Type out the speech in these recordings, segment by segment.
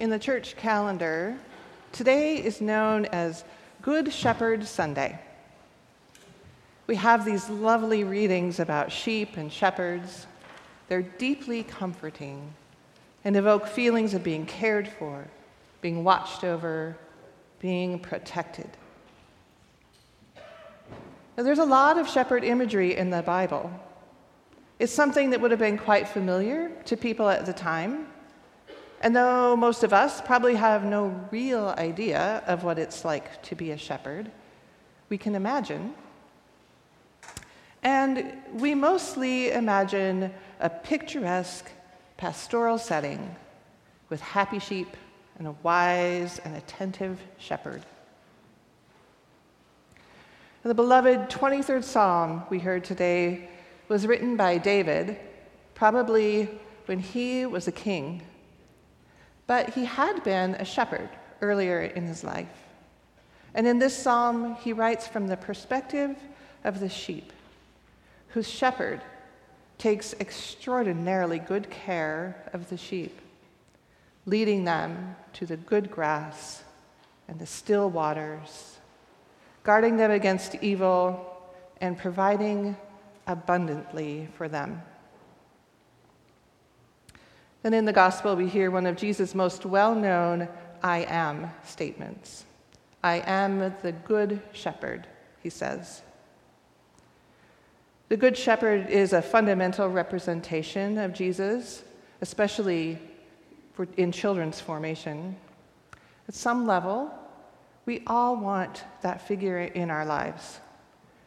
in the church calendar, today is known as Good Shepherd Sunday. We have these lovely readings about sheep and shepherds. They're deeply comforting and evoke feelings of being cared for, being watched over, being protected. Now, there's a lot of shepherd imagery in the Bible. It's something that would have been quite familiar to people at the time. And though most of us probably have no real idea of what it's like to be a shepherd, we can imagine. And we mostly imagine a picturesque pastoral setting with happy sheep and a wise and attentive shepherd. The beloved 23rd Psalm we heard today was written by David, probably when he was a king. But he had been a shepherd earlier in his life. And in this psalm, he writes from the perspective of the sheep, whose shepherd takes extraordinarily good care of the sheep, leading them to the good grass and the still waters guarding them against evil, and providing abundantly for them. Then in the gospel, we hear one of Jesus' most well known I am statements I am the good shepherd, he says. The good shepherd is a fundamental representation of Jesus, especially in children's formation. At some level, we all want that figure in our lives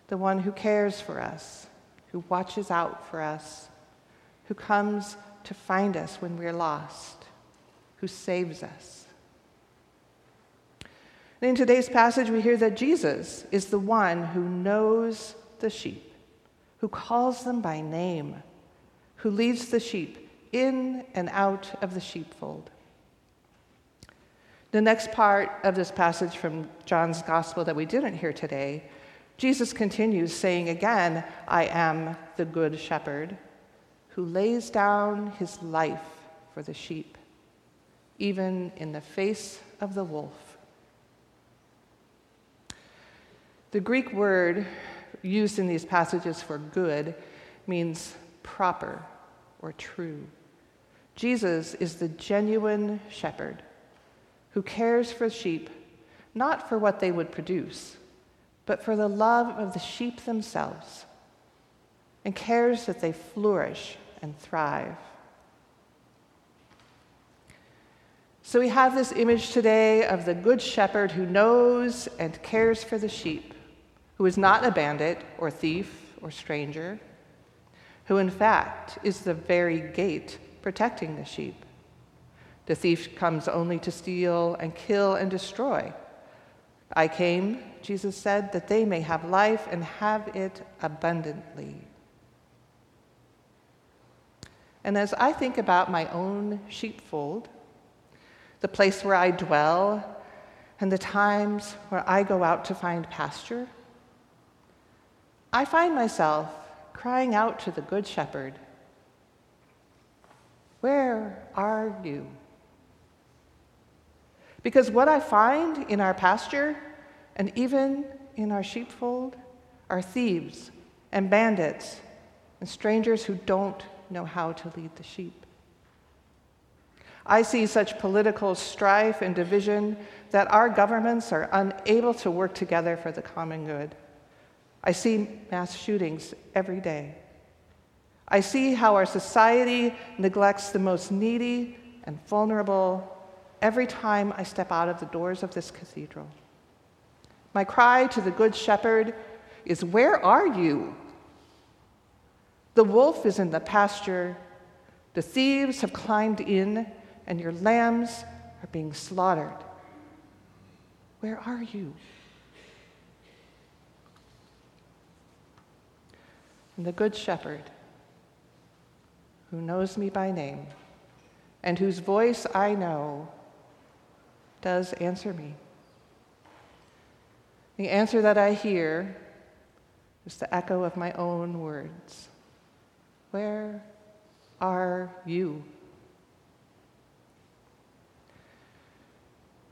the one who cares for us, who watches out for us, who comes to find us when we're lost, who saves us. And in today's passage, we hear that Jesus is the one who knows the sheep, who calls them by name, who leads the sheep in and out of the sheepfold. The next part of this passage from John's gospel that we didn't hear today, Jesus continues saying again, I am the good shepherd who lays down his life for the sheep, even in the face of the wolf. The Greek word used in these passages for good means proper or true. Jesus is the genuine shepherd who cares for sheep, not for what they would produce, but for the love of the sheep themselves, and cares that they flourish and thrive. So we have this image today of the good shepherd who knows and cares for the sheep, who is not a bandit or thief or stranger, who in fact is the very gate protecting the sheep. The thief comes only to steal and kill and destroy. I came, Jesus said, that they may have life and have it abundantly. And as I think about my own sheepfold, the place where I dwell, and the times where I go out to find pasture, I find myself crying out to the Good Shepherd, Where are you? Because what I find in our pasture and even in our sheepfold are thieves and bandits and strangers who don't know how to lead the sheep. I see such political strife and division that our governments are unable to work together for the common good. I see mass shootings every day. I see how our society neglects the most needy and vulnerable every time I step out of the doors of this cathedral. My cry to the Good Shepherd is, Where are you? The wolf is in the pasture, the thieves have climbed in, and your lambs are being slaughtered. Where are you? And the Good Shepherd, who knows me by name, and whose voice I know, does answer me. The answer that I hear is the echo of my own words Where are you?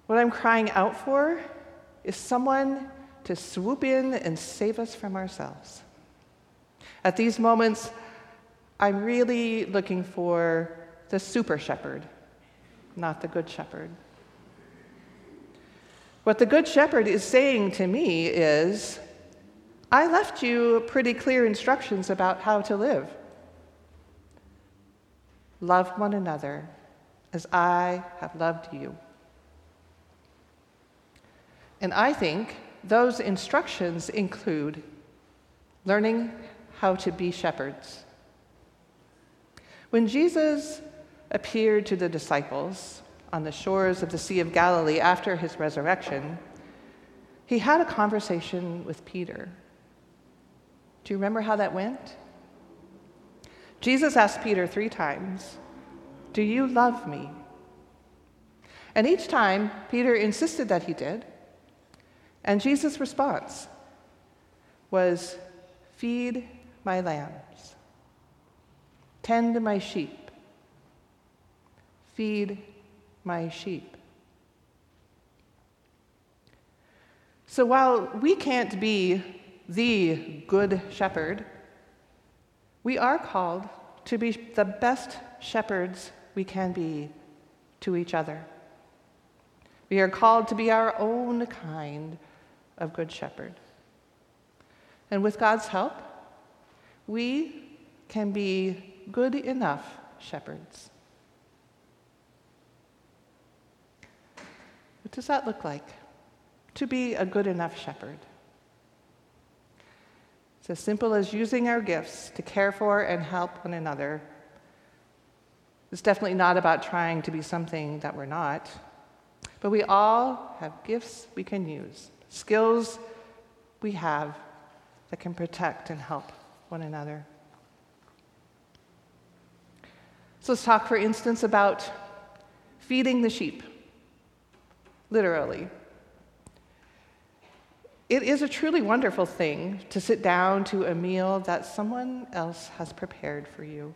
What I'm crying out for is someone to swoop in and save us from ourselves. At these moments, I'm really looking for the super shepherd, not the good shepherd. What the good shepherd is saying to me is, I left you pretty clear instructions about how to live. Love one another as I have loved you. And I think those instructions include learning how to be shepherds. When Jesus appeared to the disciples on the shores of the Sea of Galilee after his resurrection, he had a conversation with Peter. Do you remember how that went? Jesus asked Peter three times, Do you love me? And each time, Peter insisted that he did. And Jesus' response was, Feed my lambs, tend my sheep, feed my sheep. So while we can't be the good shepherd, we are called to be the best shepherds we can be to each other. We are called to be our own kind of Good Shepherd. And with God's help, we can be good enough shepherds. What does that look like? To be a good enough shepherd. It's as simple as using our gifts to care for and help one another. It's definitely not about trying to be something that we're not, but we all have gifts we can use skills we have that can protect and help one another. So let's talk, for instance, about feeding the sheep, literally. It is a truly wonderful thing to sit down to a meal that someone else has prepared for you.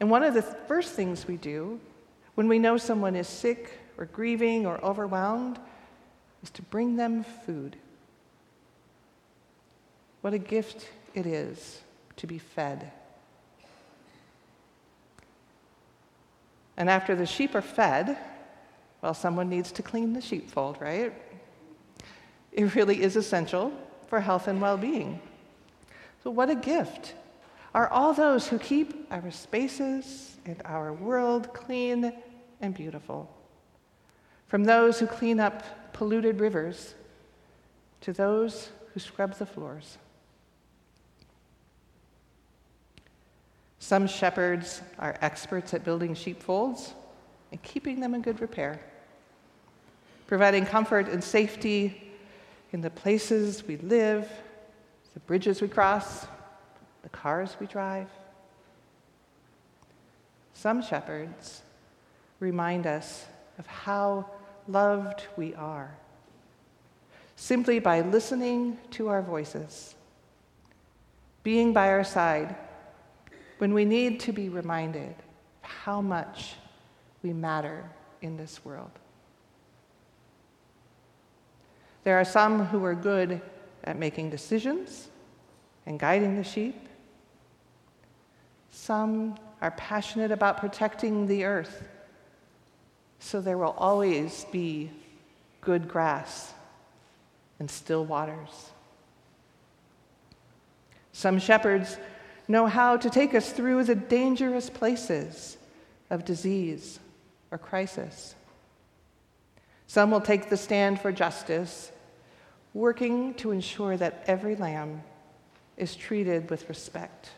And one of the first things we do when we know someone is sick or grieving or overwhelmed is to bring them food. What a gift it is to be fed. And after the sheep are fed, well, someone needs to clean the sheepfold, right? It really is essential for health and well being. So, what a gift are all those who keep our spaces and our world clean and beautiful. From those who clean up polluted rivers to those who scrub the floors. Some shepherds are experts at building sheepfolds and keeping them in good repair, providing comfort and safety in the places we live, the bridges we cross, the cars we drive. Some shepherds remind us of how loved we are simply by listening to our voices, being by our side when we need to be reminded how much we matter in this world. There are some who are good at making decisions and guiding the sheep. Some are passionate about protecting the earth so there will always be good grass and still waters. Some shepherds know how to take us through the dangerous places of disease or crisis. Some will take the stand for justice, working to ensure that every lamb is treated with respect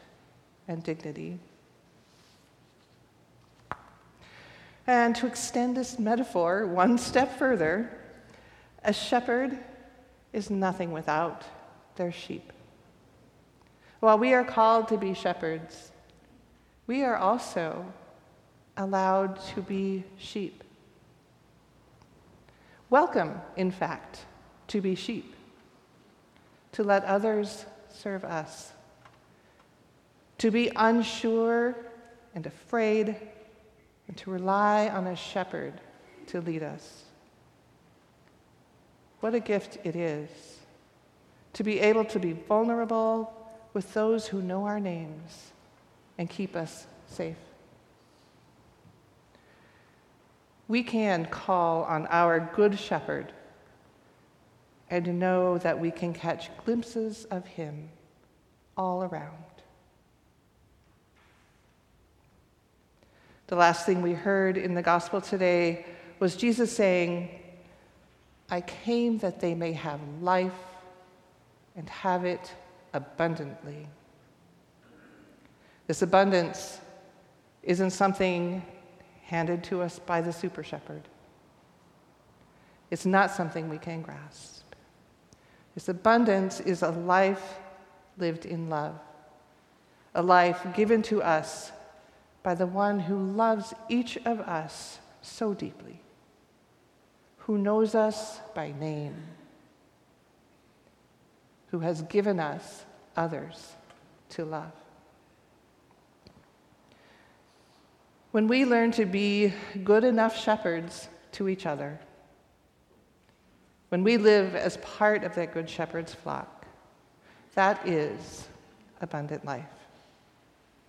and dignity. And to extend this metaphor one step further, a shepherd is nothing without their sheep. While we are called to be shepherds, we are also allowed to be sheep. Welcome, in fact, to be sheep, to let others serve us, to be unsure and afraid and to rely on a shepherd to lead us. What a gift it is to be able to be vulnerable with those who know our names and keep us safe. We can call on our Good Shepherd and know that we can catch glimpses of him all around. The last thing we heard in the gospel today was Jesus saying, I came that they may have life and have it abundantly. This abundance isn't something handed to us by the super shepherd. It's not something we can grasp. This abundance is a life lived in love, a life given to us by the one who loves each of us so deeply, who knows us by name, who has given us others to love. When we learn to be good enough shepherds to each other, when we live as part of that good shepherd's flock, that is abundant life.